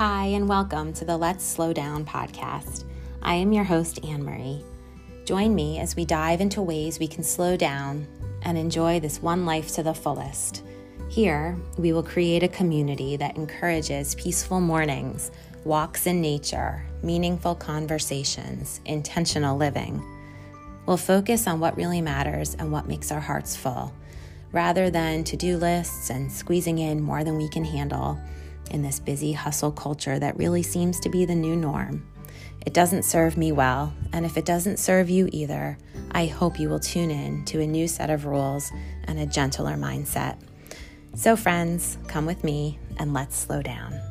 Hi, and welcome to the Let's Slow Down podcast. I am your host, Anne Marie. Join me as we dive into ways we can slow down and enjoy this one life to the fullest. Here, we will create a community that encourages peaceful mornings, walks in nature, meaningful conversations, intentional living. We'll focus on what really matters and what makes our hearts full, rather than to do lists and squeezing in more than we can handle in this busy hustle culture that really seems to be the new norm. It doesn't serve me well, and if it doesn't serve you either, I hope you will tune in to a new set of rules and a gentler mindset. So, friends, come with me and let's slow down.